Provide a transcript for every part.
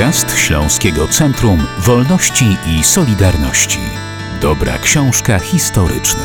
Podcast Śląskiego Centrum Wolności i Solidarności. Dobra książka historyczna.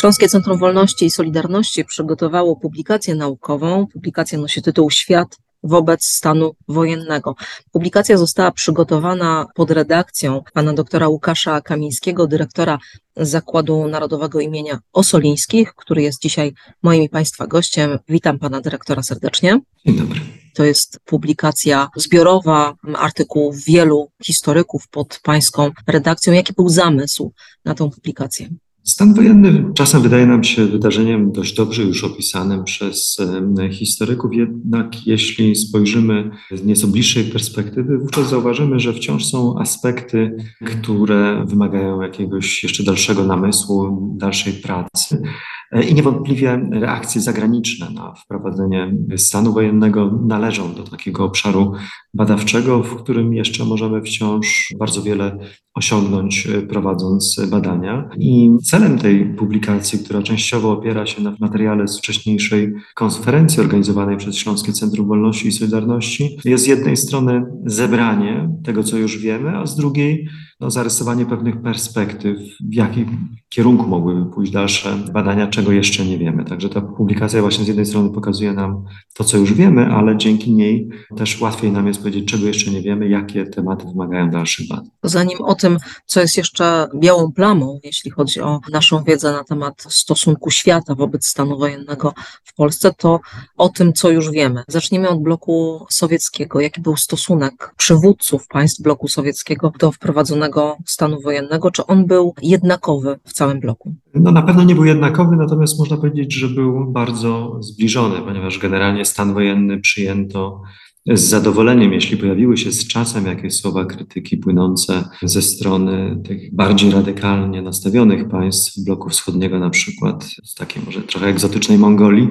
Śląskie Centrum Wolności i Solidarności przygotowało publikację naukową. Publikacja nosi tytuł Świat wobec stanu wojennego. Publikacja została przygotowana pod redakcją pana doktora Łukasza Kamińskiego, dyrektora Zakładu Narodowego imienia Osolińskich, który jest dzisiaj moim i państwa gościem. Witam pana dyrektora serdecznie. Dzień dobry. To jest publikacja zbiorowa artykułów wielu historyków pod pańską redakcją. Jaki był zamysł na tą publikację? Stan wojenny czasem wydaje nam się wydarzeniem dość dobrze już opisanym przez historyków, jednak jeśli spojrzymy z nieco bliższej perspektywy, wówczas zauważymy, że wciąż są aspekty, które wymagają jakiegoś jeszcze dalszego namysłu, dalszej pracy. E, I niewątpliwie reakcje zagraniczne na wprowadzenie stanu wojennego należą do takiego obszaru badawczego, w którym jeszcze możemy wciąż bardzo wiele osiągnąć e, prowadząc badania. I celem tej publikacji, która częściowo opiera się na materiale z wcześniejszej konferencji organizowanej przez Śląskie Centrum Wolności i Solidarności, jest z jednej strony zebranie tego, co już wiemy, a z drugiej no, zarysowanie pewnych perspektyw, w jakim kierunku mogłyby pójść dalsze badania, czego jeszcze nie wiemy. Także ta publikacja właśnie z jednej strony pokazuje nam to, co już wiemy, ale dzięki niej też łatwiej nam jest powiedzieć, czego jeszcze nie wiemy, jakie tematy wymagają dalszych badań. Zanim o tym, co jest jeszcze białą plamą, jeśli chodzi o naszą wiedzę na temat stosunku świata wobec stanu wojennego w Polsce, to o tym, co już wiemy. Zacznijmy od bloku sowieckiego. Jaki był stosunek przywódców państw bloku sowieckiego do wprowadzonego stanu wojennego? Czy on był jednakowy w całym bloku? No na pewno nie był jednakowy, natomiast można powiedzieć, że był bardzo zbliżony, ponieważ generalnie stan wojenny przyjęto z zadowoleniem, jeśli pojawiły się z czasem jakieś słowa krytyki płynące ze strony tych bardziej radykalnie nastawionych państw bloku wschodniego, na przykład z takiej może trochę egzotycznej Mongolii,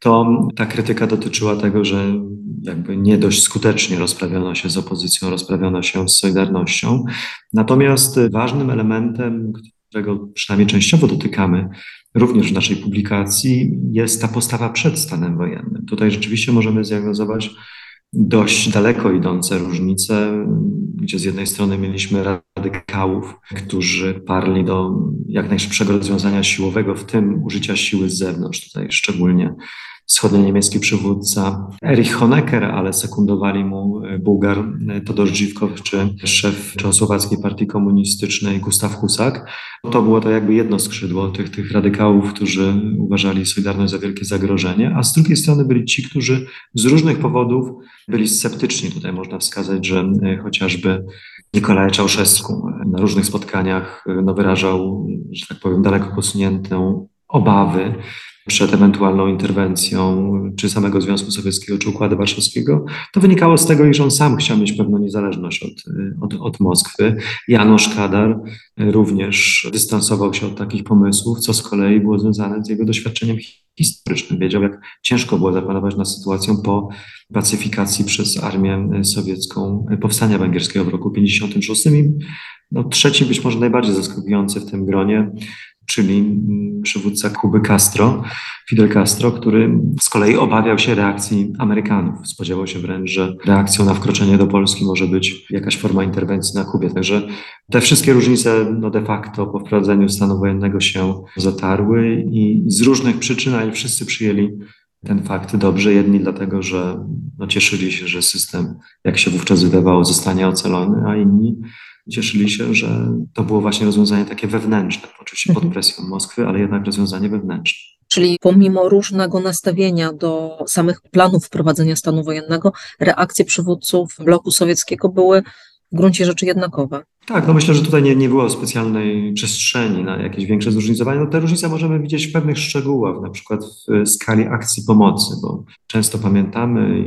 to ta krytyka dotyczyła tego, że jakby nie dość skutecznie rozprawiono się z opozycją, rozprawiono się z Solidarnością. Natomiast ważnym elementem, którego przynajmniej częściowo dotykamy również w naszej publikacji, jest ta postawa przed stanem wojennym. Tutaj rzeczywiście możemy zdiagnozować dość daleko idące różnice, gdzie z jednej strony mieliśmy radykałów, którzy parli do jak najszybszego rozwiązania siłowego, w tym użycia siły z zewnątrz, tutaj szczególnie wschodnio-niemiecki przywódca Erich Honecker, ale sekundowali mu e, Bułgar e, Todor Żywkow czy szef Czechosłowackiej Partii Komunistycznej Gustaw Husak. To było to jakby jedno skrzydło tych, tych radykałów, którzy uważali Solidarność za wielkie zagrożenie, a z drugiej strony byli ci, którzy z różnych powodów byli sceptyczni. Tutaj można wskazać, że e, chociażby Nikolaj Czałszewsku na różnych spotkaniach no, wyrażał, że tak powiem, daleko posuniętą obawy przed ewentualną interwencją czy samego Związku Sowieckiego, czy Układu Warszawskiego, to wynikało z tego, iż on sam chciał mieć pewną niezależność od, od, od Moskwy. Janusz Kadar również dystansował się od takich pomysłów, co z kolei było związane z jego doświadczeniem historycznym. Wiedział, jak ciężko było zapanować nad sytuacją po pacyfikacji przez armię sowiecką powstania węgierskiego w roku 1956. I no, trzeci, być może najbardziej zaskakujący w tym gronie, czyli przywódca Kuby Castro, Fidel Castro, który z kolei obawiał się reakcji Amerykanów. Spodziewał się wręcz, że reakcją na wkroczenie do Polski może być jakaś forma interwencji na Kubie. Także te wszystkie różnice no de facto po wprowadzeniu stanu wojennego się zatarły i z różnych przyczyn, ale wszyscy przyjęli ten fakt dobrze. Jedni dlatego, że no cieszyli się, że system, jak się wówczas wydawało, zostanie ocalony, a inni cieszyli się, że to było właśnie rozwiązanie takie wewnętrzne, oczywiście pod mhm. presją Moskwy, ale jednak rozwiązanie wewnętrzne. Czyli pomimo różnego nastawienia do samych planów wprowadzenia stanu wojennego, reakcje przywódców bloku sowieckiego były w gruncie rzeczy jednakowe. Tak, no myślę, że tutaj nie, nie było specjalnej przestrzeni na jakieś większe zróżnicowanie. No te różnice możemy widzieć w pewnych szczegółach, na przykład w skali akcji pomocy, bo często pamiętamy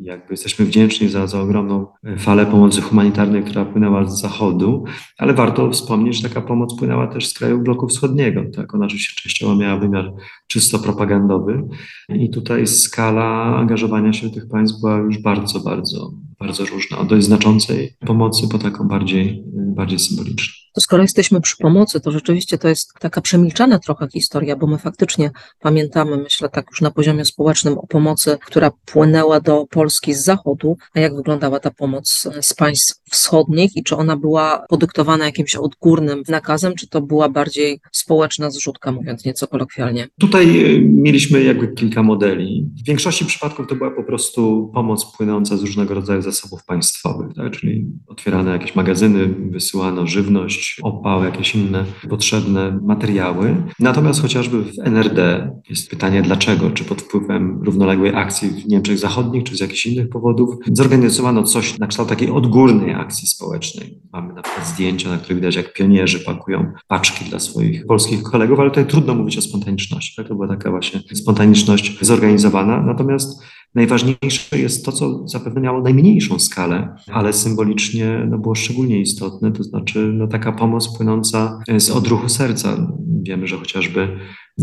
jakby jesteśmy wdzięczni za, za ogromną falę pomocy humanitarnej, która płynęła z zachodu, ale warto wspomnieć, że taka pomoc płynęła też z krajów bloku wschodniego. Tak, ona oczywiście częściowo miała wymiar czysto propagandowy i tutaj skala angażowania się tych państw była już bardzo, bardzo, bardzo różna. Od dość znaczącej pomocy po taką bardziej, bardziej symboliczną. To skoro jesteśmy przy pomocy, to rzeczywiście to jest taka przemilczana trochę historia, bo my faktycznie pamiętamy, myślę tak już na poziomie społecznym o pomocy, która płynęła do Polski z zachodu, a jak wyglądała ta pomoc z państw wschodnich i czy ona była podyktowana jakimś odgórnym nakazem, czy to była bardziej społeczna zrzutka, mówiąc nieco kolokwialnie? Tutaj y, mieliśmy jakby kilka modeli. W większości przypadków to była po prostu pomoc płynąca z różnego rodzaju zasobów państwowych, tak? czyli otwierane jakieś magazyny, wysyłano żywność, opał, jakieś inne potrzebne materiały. Natomiast chociażby w NRD jest pytanie dlaczego, czy pod wpływem równoległej akcji w Niemczech Zachodnich, czy z jakichś innych powodów, zorganizowano coś na kształt takiej odgórnej akcji społecznej. Mamy na przykład zdjęcia, na których widać, jak pionierzy pakują paczki dla swoich polskich kolegów, ale tutaj trudno mówić o spontaniczności. Tak? To była taka właśnie spontaniczność zorganizowana. Natomiast Najważniejsze jest to, co zapewne miało najmniejszą skalę, ale symbolicznie no, było szczególnie istotne, to znaczy no, taka pomoc płynąca z odruchu serca. Wiemy, że chociażby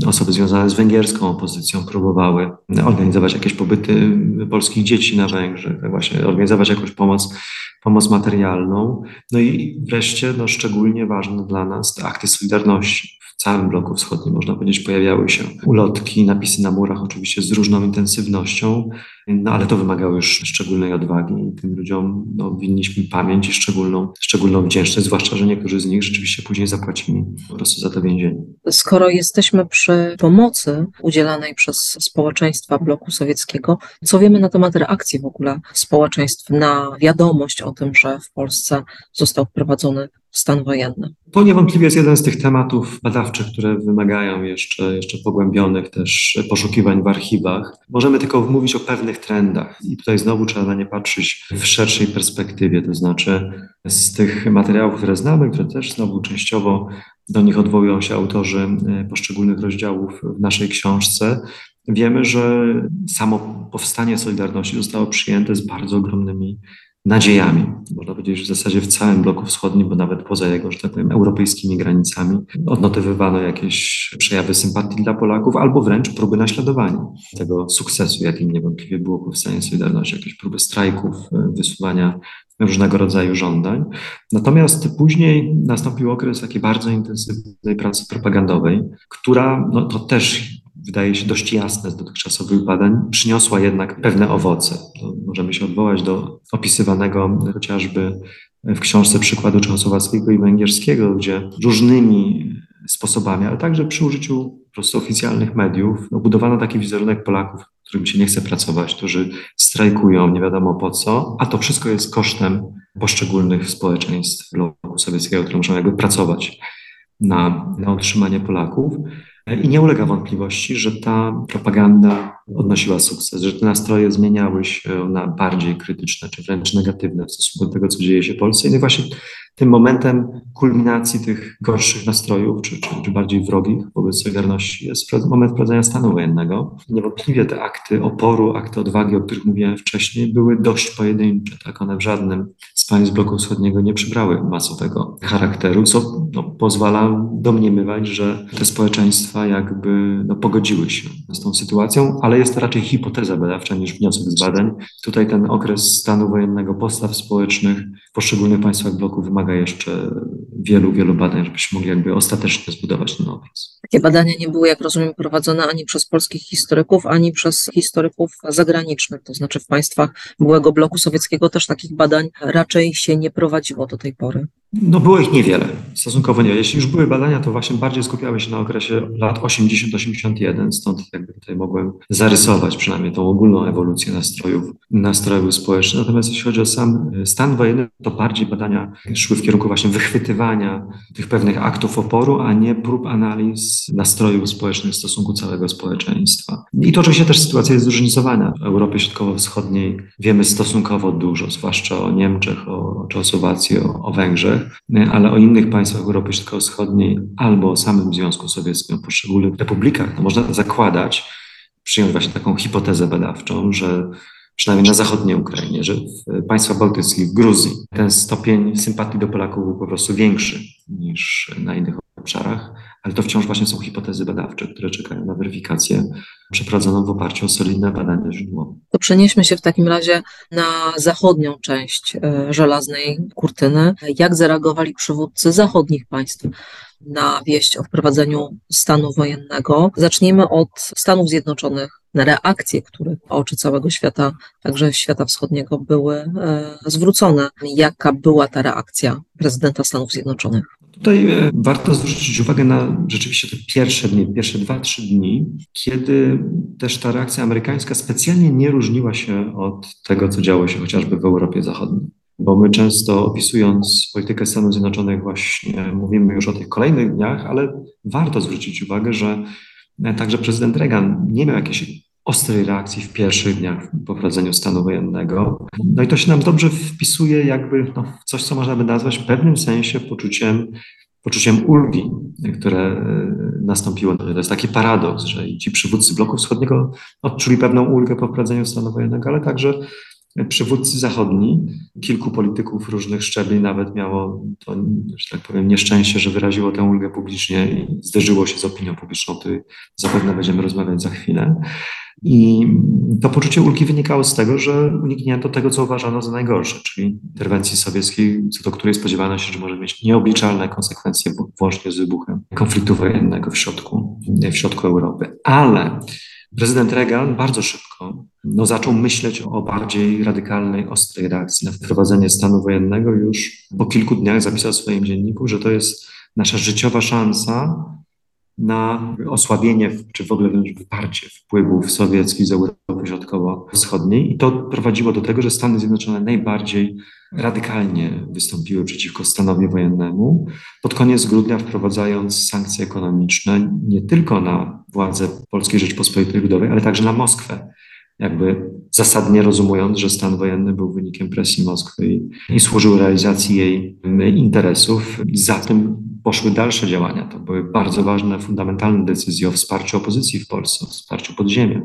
osoby związane z węgierską opozycją próbowały organizować jakieś pobyty polskich dzieci na Węgrzech, tak właśnie organizować jakąś pomoc, pomoc materialną. No i wreszcie no, szczególnie ważne dla nas te akty solidarności całym bloku wschodnim, można powiedzieć, pojawiały się ulotki, napisy na murach, oczywiście z różną intensywnością, no ale to wymagało już szczególnej odwagi i tym ludziom no, winniśmy pamięć i szczególną, szczególną wdzięczność, zwłaszcza, że niektórzy z nich rzeczywiście później zapłacili po prostu za to więzienie. Skoro jesteśmy przy pomocy udzielanej przez społeczeństwa bloku sowieckiego, co wiemy na temat reakcji w ogóle społeczeństw na wiadomość o tym, że w Polsce został wprowadzony stan wojenny. To niewątpliwie jest jeden z tych tematów badawczych, które wymagają jeszcze, jeszcze pogłębionych też poszukiwań w archiwach. Możemy tylko mówić o pewnych trendach. I tutaj znowu trzeba na nie patrzeć w szerszej perspektywie, to znaczy z tych materiałów, które znamy, które też znowu częściowo do nich odwołują się autorzy e, poszczególnych rozdziałów w naszej książce, wiemy, że samo powstanie Solidarności zostało przyjęte z bardzo ogromnymi nadziejami. Można powiedzieć, że w zasadzie w całym bloku wschodnim, bo nawet poza jego, że tak powiem, europejskimi granicami, odnotowywano jakieś przejawy sympatii dla Polaków albo wręcz próby naśladowania tego sukcesu, jakim niewątpliwie było powstanie Solidarności, jakieś próby strajków, wysuwania różnego rodzaju żądań. Natomiast później nastąpił okres takiej bardzo intensywnej pracy propagandowej, która no, to też wydaje się dość jasne z dotychczasowych badań, przyniosła jednak pewne owoce. Możemy się odwołać do opisywanego chociażby w książce przykładu czechosłowackiego i węgierskiego, gdzie różnymi sposobami, ale także przy użyciu po prostu oficjalnych mediów, no, budowano taki wizerunek Polaków, którym się nie chce pracować, którzy strajkują, nie wiadomo po co, a to wszystko jest kosztem poszczególnych społeczeństw bloku sowieckiego, które muszą jakby pracować na, na utrzymanie Polaków. I nie ulega wątpliwości, że ta propaganda odnosiła sukces, że te nastroje zmieniały się na bardziej krytyczne, czy wręcz negatywne w stosunku do tego, co dzieje się w Polsce. No i właśnie tym momentem kulminacji tych gorszych nastrojów, czy, czy, czy bardziej wrogich wobec Solidarności jest moment wprowadzenia stanu wojennego. Niewątpliwie te akty oporu, akty odwagi, o których mówiłem wcześniej, były dość pojedyncze. Tak? One w żadnym z państw bloku wschodniego nie przybrały masowego charakteru, co no, pozwala domniemywać, że te społeczeństwa jakby no, pogodziły się z tą sytuacją, ale jest to raczej hipoteza badawcza niż wniosek z badań. Tutaj ten okres stanu wojennego, postaw społecznych w poszczególnych państwach bloku wymaga jeszcze wielu, wielu badań, żebyśmy mogli jakby ostatecznie zbudować ten obraz. Takie badania nie były, jak rozumiem, prowadzone ani przez polskich historyków, ani przez historyków zagranicznych, to znaczy w państwach byłego bloku sowieckiego też takich badań raczej się nie prowadziło do tej pory. No było ich niewiele, stosunkowo niewiele. Jeśli już były badania, to właśnie bardziej skupiały się na okresie lat 80-81, stąd jakby tutaj mogłem zarysować przynajmniej tą ogólną ewolucję nastrojów, nastrojów społecznych. Natomiast jeśli chodzi o sam stan wojenny, to bardziej badania szły w kierunku właśnie wychwytywania tych pewnych aktów oporu, a nie prób analiz nastrojów społecznych w stosunku całego społeczeństwa. I to oczywiście też sytuacja jest zróżnicowana. W Europie Środkowo-Wschodniej wiemy stosunkowo dużo, zwłaszcza o Niemczech, o Czechosłowacji, o, o Węgrzech, ale o innych państwach Europy Środkowo-Wschodniej albo o samym Związku Sowieckim, o poszczególnych republikach, to można zakładać, przyjąć właśnie taką hipotezę badawczą, że przynajmniej na zachodniej Ukrainie, że w państwach bałtyckich, w Gruzji, ten stopień sympatii do Polaków był po prostu większy niż na innych obszarach, ale to wciąż właśnie są hipotezy badawcze, które czekają na weryfikację przeprowadzoną w oparciu o solidne badania źródłowe. To przenieśmy się w takim razie na zachodnią część e, żelaznej kurtyny. Jak zareagowali przywódcy zachodnich państw na wieść o wprowadzeniu stanu wojennego? Zacznijmy od Stanów Zjednoczonych na reakcje, które oczy całego świata, także świata wschodniego, były e, zwrócone. Jaka była ta reakcja prezydenta Stanów Zjednoczonych? Tutaj e, warto zwrócić uwagę na rzeczywiście te pierwsze dni, pierwsze dwa, trzy dni, kiedy też ta reakcja amerykańska specjalnie nie różniła się od tego, co działo się chociażby w Europie Zachodniej. Bo my często opisując politykę Stanów Zjednoczonych właśnie mówimy już o tych kolejnych dniach, ale warto zwrócić uwagę, że e, także prezydent Reagan nie miał jakiejś ostrej reakcji w pierwszych dniach po wprowadzeniu stanu wojennego. No i to się nam dobrze wpisuje jakby no, w coś, co można by nazwać w pewnym sensie poczuciem, poczuciem ulgi, które e, nastąpiło. To jest taki paradoks, że ci przywódcy bloku wschodniego odczuli pewną ulgę po wprowadzeniu stanu wojennego, ale także przywódcy zachodni, kilku polityków różnych szczebli nawet miało to, że tak powiem, nieszczęście, że wyraziło tę ulgę publicznie i zderzyło się z opinią publiczną, o której zapewne będziemy rozmawiać za chwilę. I to poczucie ulgi wynikało z tego, że uniknięto tego, co uważano za najgorsze, czyli interwencji sowieckiej, co do której spodziewano się, że może mieć nieobliczalne konsekwencje włącznie z wybuchem konfliktu wojennego w środku, w środku Europy. Ale prezydent Reagan bardzo szybko no, zaczął myśleć o bardziej radykalnej, ostrej reakcji na wprowadzenie stanu wojennego. Już po kilku dniach zapisał w swoim dzienniku, że to jest nasza życiowa szansa na osłabienie, czy w ogóle wręcz wyparcie wpływów sowieckich z Europy Środkowo-Wschodniej. I to prowadziło do tego, że Stany Zjednoczone najbardziej radykalnie wystąpiły przeciwko stanowi wojennemu, pod koniec grudnia wprowadzając sankcje ekonomiczne nie tylko na władze Polskiej Rzeczpospolitej Ludowej, ale także na Moskwę jakby zasadnie rozumując, że stan wojenny był wynikiem presji Moskwy i, i służył realizacji jej interesów. Za tym poszły dalsze działania. To były bardzo ważne, fundamentalne decyzje o wsparciu opozycji w Polsce, o wsparciu podziemia.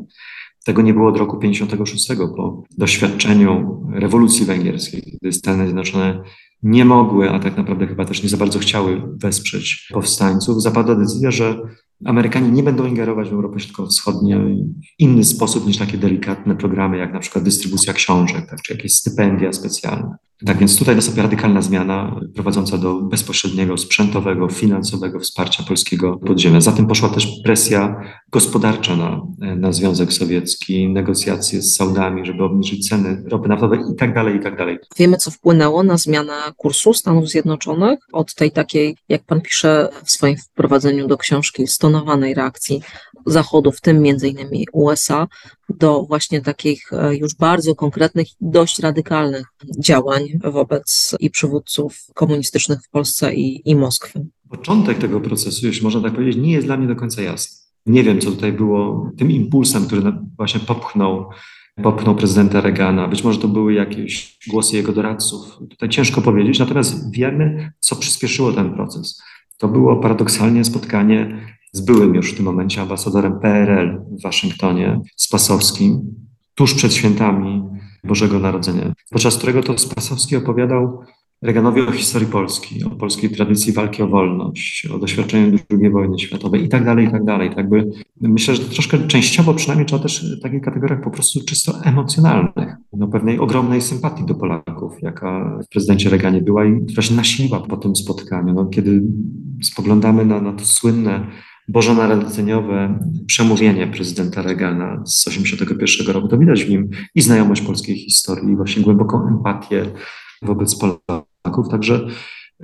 Tego nie było od roku 56 po doświadczeniu rewolucji węgierskiej, kiedy Stany Zjednoczone nie mogły, a tak naprawdę chyba też nie za bardzo chciały wesprzeć powstańców, zapadła decyzja, że Amerykanie nie będą ingerować w Europę Środkowo-Wschodnią w inny sposób niż takie delikatne programy, jak na przykład dystrybucja książek, tak, czy jakieś stypendia specjalne. Tak więc tutaj nastąpi radykalna zmiana prowadząca do bezpośredniego sprzętowego, finansowego wsparcia polskiego podziemia. Za tym poszła też presja gospodarcza na, na Związek Sowiecki, negocjacje z Saudami, żeby obniżyć ceny ropy naftowej i tak dalej, i tak dalej. Wiemy, co wpłynęło na zmianę kursu Stanów Zjednoczonych od tej takiej, jak pan pisze w swoim wprowadzeniu do książki, stonowanej reakcji Zachodu, w tym między innymi USA, do właśnie takich e, już bardzo konkretnych, dość radykalnych działań wobec i przywódców komunistycznych w Polsce i, i Moskwy. Początek tego procesu, jeśli można tak powiedzieć, nie jest dla mnie do końca jasny. Nie wiem, co tutaj było tym impulsem, który właśnie popchnął, popchnął prezydenta Reagana. Być może to były jakieś głosy jego doradców. Tutaj ciężko powiedzieć, natomiast wiemy, co przyspieszyło ten proces. To było paradoksalnie spotkanie z byłym już w tym momencie ambasadorem PRL w Waszyngtonie, Spasowskim, tuż przed świętami Bożego Narodzenia, podczas którego to Spasowski opowiadał Reaganowi o historii Polski, o polskiej tradycji walki o wolność, o doświadczeniu II wojny światowej i tak dalej, i tak dalej. Tak by, myślę, że troszkę częściowo przynajmniej trzeba też w takich kategoriach po prostu czysto emocjonalnych, no pewnej ogromnej sympatii do Polaków, jaka w prezydencie Reaganie była i która się nasiliła po tym spotkaniu. No, kiedy spoglądamy na, na to słynne bożonarodzeniowe przemówienie prezydenta Reagana z 1981 roku, to widać w nim i znajomość polskiej historii, właśnie głęboką empatię wobec Polaków. Także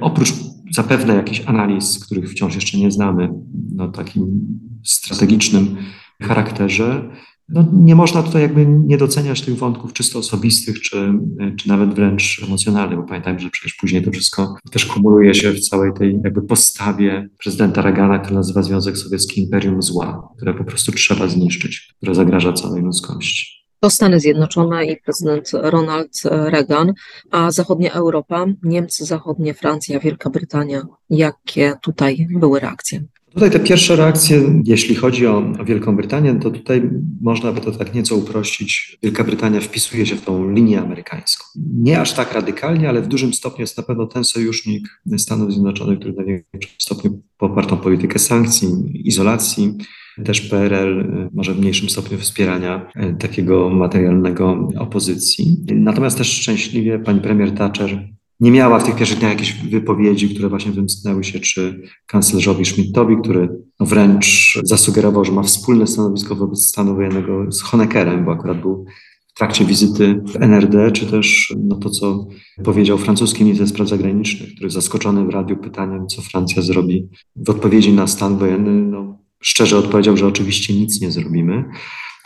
oprócz zapewne jakichś analiz, których wciąż jeszcze nie znamy, no takim strategicznym charakterze, no, nie można tutaj jakby nie doceniać tych wątków czysto osobistych, czy, czy nawet wręcz emocjonalnych, bo pamiętajmy, że przecież później to wszystko też kumuluje się w całej tej jakby postawie prezydenta Reagana, który nazywa Związek Sowiecki Imperium Zła, które po prostu trzeba zniszczyć, które zagraża całej ludzkości. To Stany Zjednoczone i prezydent Ronald Reagan, a zachodnia Europa, Niemcy zachodnie, Francja, Wielka Brytania. Jakie tutaj były reakcje? Tutaj te pierwsze reakcje, jeśli chodzi o, Wielką Brytanię, to tutaj można by to tak nieco uprościć. Wielka Brytania wpisuje się w tą linię amerykańską. Nie aż tak radykalnie, ale w dużym stopniu jest na pewno ten sojusznik Stanów Zjednoczonych, który w największym stopniu poparł tą politykę sankcji, izolacji, też PRL może w mniejszym stopniu wspierania e, takiego materialnego opozycji. Natomiast też szczęśliwie pani premier Thatcher nie miała w tych pierwszych dniach jakichś wypowiedzi, które właśnie wymknęły się, czy kanclerzowi Schmidtowi, który no wręcz zasugerował, że ma wspólne stanowisko wobec stanu wojennego z Honeckerem, bo akurat był w trakcie wizyty w NRD, czy też no to, co powiedział francuski minister spraw zagranicznych, który zaskoczony w radiu pytaniem, co Francja zrobi w odpowiedzi na stan wojenny, no, szczerze odpowiedział, że oczywiście nic nie zrobimy.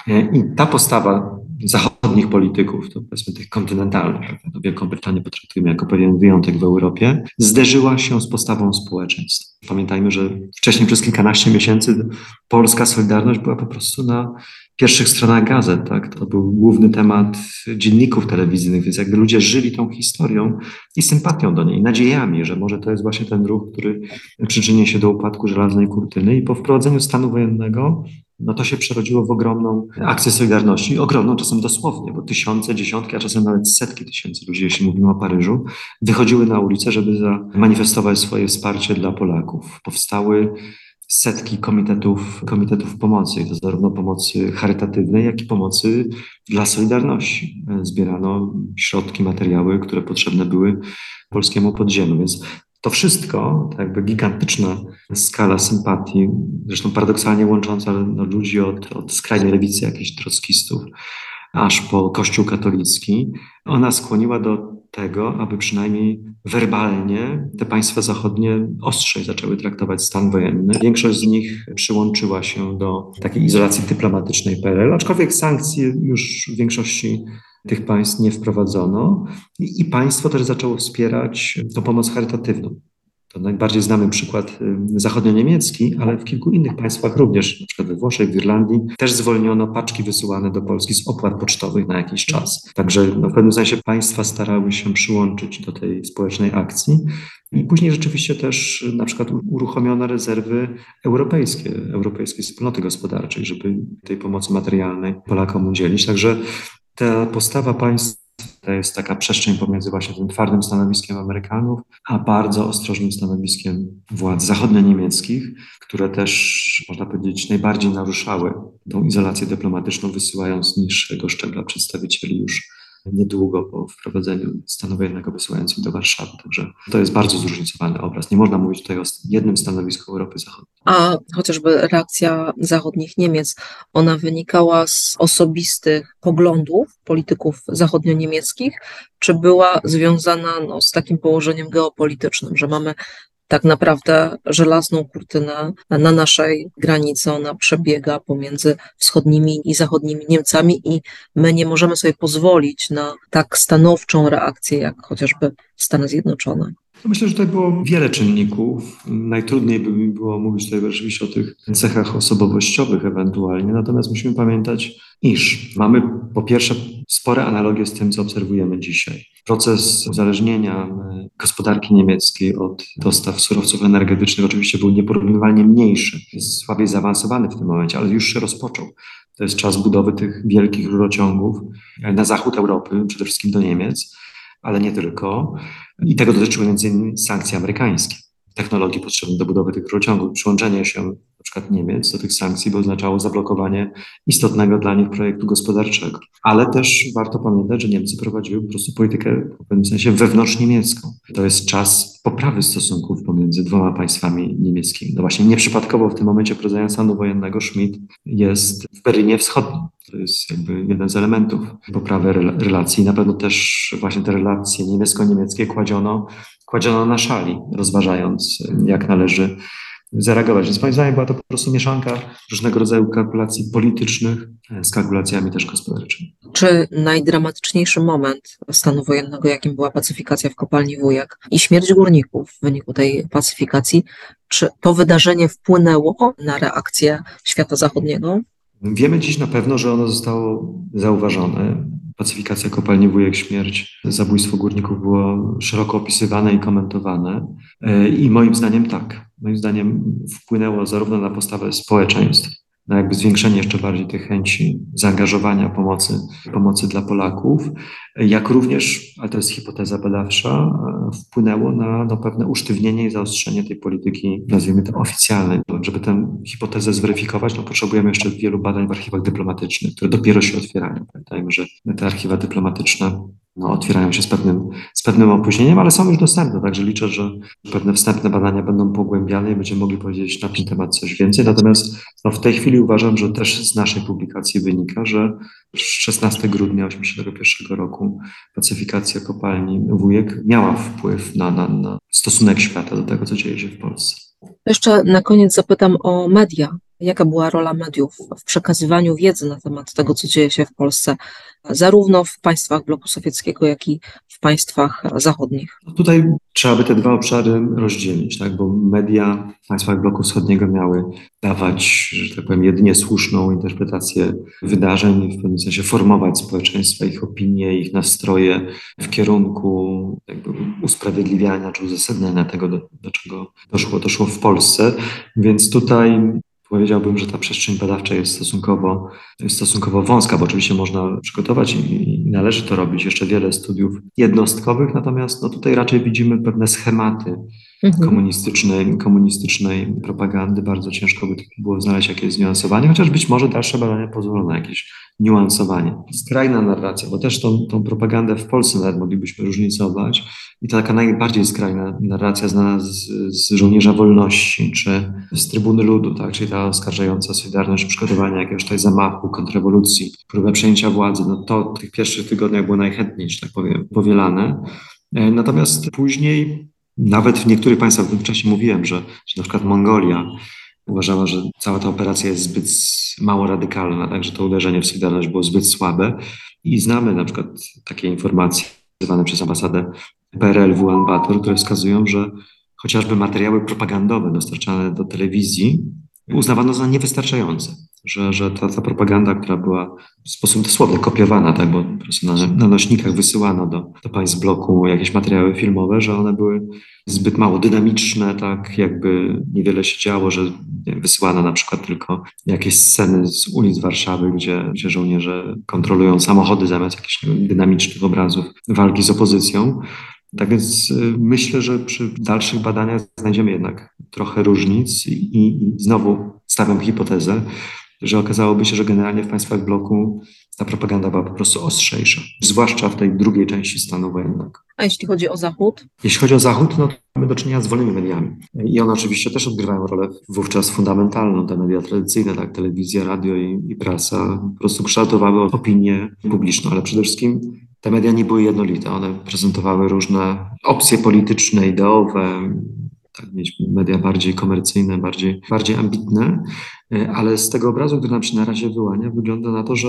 I ta postawa zachodnich polityków, to powiedzmy tych kontynentalnych, prawda, Wielką Brytanię potraktujemy jako pewien wyjątek w Europie, zderzyła się z postawą społeczeństwa. Pamiętajmy, że wcześniej przez kilkanaście miesięcy polska Solidarność była po prostu na pierwszych stronach gazet, tak? To był główny temat dzienników telewizyjnych, więc jakby ludzie żyli tą historią i sympatią do niej, nadziejami, że może to jest właśnie ten ruch, który przyczyni się do upadku żelaznej kurtyny i po wprowadzeniu stanu wojennego no to się przerodziło w ogromną akcję Solidarności, ogromną czasem dosłownie, bo tysiące, dziesiątki, a czasem nawet setki tysięcy ludzi, jeśli mówimy o Paryżu, wychodziły na ulicę, żeby zamanifestować swoje wsparcie dla Polaków. Powstały setki komitetów, komitetów pomocy, to zarówno pomocy charytatywnej, jak i pomocy dla Solidarności. Zbierano środki, materiały, które potrzebne były polskiemu podziemiu, więc to wszystko, to jakby gigantyczna skala sympatii, zresztą paradoksalnie łącząca no, ludzi od, od skrajnej lewicy, jakichś trockistów, aż po Kościół katolicki, ona skłoniła do tego, aby przynajmniej werbalnie te państwa zachodnie ostrzej zaczęły traktować stan wojenny. Większość z nich przyłączyła się do takiej izolacji dyplomatycznej PRL, aczkolwiek sankcje już w większości tych państw nie wprowadzono i, i państwo też zaczęło wspierać tą pomoc charytatywną. To najbardziej znamy przykład zachodnio-niemiecki, ale w kilku innych państwach również, na przykład we Włoszech, w Irlandii, też zwolniono paczki wysyłane do Polski z opłat pocztowych na jakiś czas. Także no, w pewnym sensie państwa starały się przyłączyć do tej społecznej akcji. I później rzeczywiście też na przykład uruchomiono rezerwy europejskie, europejskiej wspólnoty gospodarczej, żeby tej pomocy materialnej Polakom udzielić. Także ta postawa państw to jest taka przestrzeń pomiędzy właśnie tym twardym stanowiskiem Amerykanów, a bardzo ostrożnym stanowiskiem władz zachodnio-niemieckich, które też, można powiedzieć, najbardziej naruszały tą izolację dyplomatyczną, wysyłając niższego szczebla przedstawicieli już niedługo po wprowadzeniu stanu wojennego wysyłając ich do Warszawy. Także to jest bardzo zróżnicowany obraz. Nie można mówić tutaj o jednym stanowisku Europy Zachodniej. A chociażby reakcja zachodnich Niemiec, ona wynikała z osobistych poglądów polityków zachodnio-niemieckich, czy była związana no, z takim położeniem geopolitycznym, że mamy tak naprawdę żelazną kurtynę na naszej granicy. Ona przebiega pomiędzy wschodnimi i zachodnimi Niemcami i my nie możemy sobie pozwolić na tak stanowczą reakcję, jak chociażby Stany Zjednoczone. Myślę, że tutaj było wiele czynników. Najtrudniej by mi było mówić tutaj oczywiście o tych cechach osobowościowych ewentualnie, natomiast musimy pamiętać, iż mamy po pierwsze spore analogie z tym, co obserwujemy dzisiaj. Proces uzależnienia gospodarki niemieckiej od dostaw surowców energetycznych oczywiście był nieporównywalnie mniejszy, jest słabiej zaawansowany w tym momencie, ale już się rozpoczął. To jest czas budowy tych wielkich rurociągów na zachód Europy, przede wszystkim do Niemiec, ale nie tylko. I tego dotyczyły między innymi sankcje amerykańskie technologii potrzebnych do budowy tych rurociągów. Przyłączenie się na przykład Niemiec do tych sankcji by oznaczało zablokowanie istotnego dla nich projektu gospodarczego. Ale też warto pamiętać, że Niemcy prowadziły po prostu politykę w pewnym sensie wewnątrzniemiecką. To jest czas poprawy stosunków pomiędzy dwoma państwami niemieckimi. No właśnie nieprzypadkowo w tym momencie prowadzenia stanu wojennego Schmidt jest w Berlinie Wschodnim. To jest jakby jeden z elementów poprawy relacji. Na pewno też właśnie te relacje niemiecko-niemieckie kładziono kładziono na szali, rozważając, jak należy zareagować. Więc moim zdaniem była to po prostu mieszanka różnego rodzaju kalkulacji politycznych z kalkulacjami też gospodarczymi. Czy najdramatyczniejszy moment stanu wojennego, jakim była pacyfikacja w kopalni Wujek i śmierć górników w wyniku tej pacyfikacji, czy to wydarzenie wpłynęło na reakcję świata zachodniego? Wiemy dziś na pewno, że ono zostało zauważone. Pacyfikacja kopalni Wujek Śmierć, zabójstwo górników było szeroko opisywane i komentowane. I moim zdaniem tak, moim zdaniem wpłynęło zarówno na postawę społeczeństw, na jakby zwiększenie jeszcze bardziej tej chęci zaangażowania pomocy, pomocy dla Polaków, jak również, ale to jest hipoteza badawcza, wpłynęło na, na pewne usztywnienie i zaostrzenie tej polityki, nazwijmy to oficjalnej. Żeby tę hipotezę zweryfikować, no potrzebujemy jeszcze wielu badań w archiwach dyplomatycznych, które dopiero się otwierają. Pamiętajmy, że te archiwa dyplomatyczne no, otwierają się z pewnym, z pewnym opóźnieniem, ale są już dostępne, także liczę, że pewne wstępne badania będą pogłębiane i będziemy mogli powiedzieć na ten temat coś więcej. Natomiast no, w tej chwili uważam, że też z naszej publikacji wynika, że 16 grudnia 1981 roku pacyfikacja kopalni Wujek miała wpływ na, na, na stosunek świata do tego, co dzieje się w Polsce. Jeszcze na koniec zapytam o media. Jaka była rola mediów w przekazywaniu wiedzy na temat tego, co dzieje się w Polsce, zarówno w państwach bloku sowieckiego, jak i w państwach zachodnich? No tutaj trzeba by te dwa obszary rozdzielić, tak? bo media w państwach bloku wschodniego miały dawać, że tak powiem, jedynie słuszną interpretację wydarzeń, w pewnym sensie formować społeczeństwa, ich opinie, ich nastroje w kierunku usprawiedliwiania czy uzasadniania tego, do, do czego doszło, doszło w Polsce. Więc tutaj Powiedziałbym, że ta przestrzeń badawcza jest stosunkowo, jest stosunkowo wąska, bo oczywiście można przygotować i, i należy to robić. Jeszcze wiele studiów jednostkowych, natomiast no tutaj raczej widzimy pewne schematy mhm. komunistycznej, komunistycznej propagandy. Bardzo ciężko by było znaleźć jakieś zniuansowanie, chociaż być może dalsze badania pozwolą na jakieś niuansowanie. Skrajna narracja, bo też tą, tą propagandę w Polsce nawet moglibyśmy różnicować. I taka najbardziej skrajna narracja znana z, z żołnierza wolności, czy z trybuny ludu, tak? czyli ta oskarżająca Solidarność przygotowania jakiegoś tutaj zamachu, kontrrewolucji, próbę przejęcia władzy. No to w tych pierwszych tygodniach było najchętniej, że tak powiem, powielane. E, natomiast później nawet w niektórych państwach, w tym czasie mówiłem, że, że na przykład Mongolia uważała, że cała ta operacja jest zbyt mało radykalna, także to uderzenie w Solidarność było zbyt słabe. I znamy na przykład takie informacje zwane przez ambasadę PRL w Ulaanbaatar, które wskazują, że chociażby materiały propagandowe dostarczane do telewizji uznawano za niewystarczające że, że ta, ta propaganda, która była w sposób dosłowny kopiowana, tak, bo po prostu na, na nośnikach wysyłano do, do państw bloku jakieś materiały filmowe, że one były zbyt mało dynamiczne, tak, jakby niewiele się działo, że wysyłano na przykład tylko jakieś sceny z ulic Warszawy, gdzie, gdzie żołnierze kontrolują samochody zamiast jakichś dynamicznych obrazów walki z opozycją. Tak więc y, myślę, że przy dalszych badaniach znajdziemy jednak trochę różnic i, i znowu stawiam hipotezę, że okazałoby się, że generalnie w państwach bloku ta propaganda była po prostu ostrzejsza, zwłaszcza w tej drugiej części stanu wojennego. A jeśli chodzi o Zachód? Jeśli chodzi o Zachód, no to mamy do czynienia z wolnymi mediami. I one oczywiście też odgrywają rolę wówczas fundamentalną. Te media tradycyjne, tak, telewizja, radio i, i prasa, po prostu kształtowały opinię publiczną, ale przede wszystkim te media nie były jednolite. One prezentowały różne opcje polityczne, ideowe, tak, mieliśmy media bardziej komercyjne, bardziej, bardziej ambitne, e, ale z tego obrazu, który nam się na razie wyłania, wygląda na to, że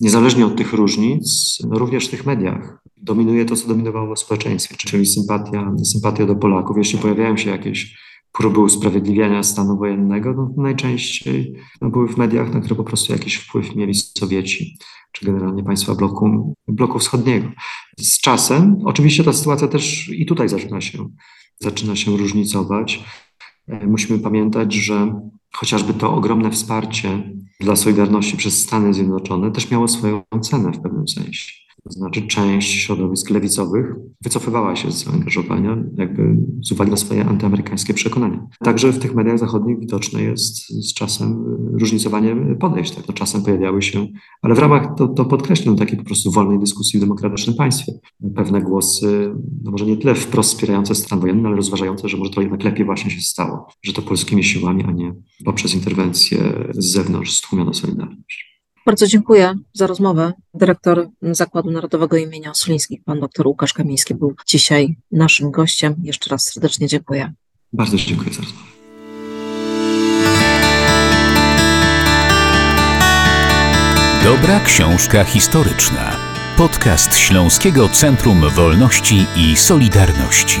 niezależnie od tych różnic, no również w tych mediach dominuje to, co dominowało w społeczeństwie, czyli sympatia, sympatia do Polaków. Jeśli pojawiają się jakieś próby usprawiedliwiania stanu wojennego, no najczęściej no były w mediach, na które po prostu jakiś wpływ mieli Sowieci, czy generalnie państwa bloku, bloku wschodniego. Z czasem, oczywiście ta sytuacja też i tutaj zaczyna się zaczyna się różnicować. E, musimy pamiętać, że chociażby to ogromne wsparcie dla Solidarności przez Stany Zjednoczone też miało swoją cenę w pewnym sensie. To znaczy część środowisk lewicowych wycofywała się z zaangażowania jakby z uwagi na swoje antyamerykańskie przekonania. Także w tych mediach zachodnich widoczne jest z czasem różnicowanie podejść. Tak? To czasem pojawiały się, ale w ramach, to, to podkreślam, takiej po prostu wolnej dyskusji w demokratycznym państwie. Pewne głosy, no może nie tyle wprost wspierające stan wojenny, ale rozważające, że może to jednak lepiej właśnie się stało, że to polskimi siłami, a nie poprzez interwencję z zewnątrz stłumiono Solidarność. Bardzo dziękuję za rozmowę. Dyrektor Zakładu Narodowego imienia Ossolińskich, pan dr Łukasz Kamiński, był dzisiaj naszym gościem. Jeszcze raz serdecznie dziękuję. Bardzo dziękuję za rozmowę. Dobra książka historyczna. Podcast Śląskiego Centrum Wolności i Solidarności.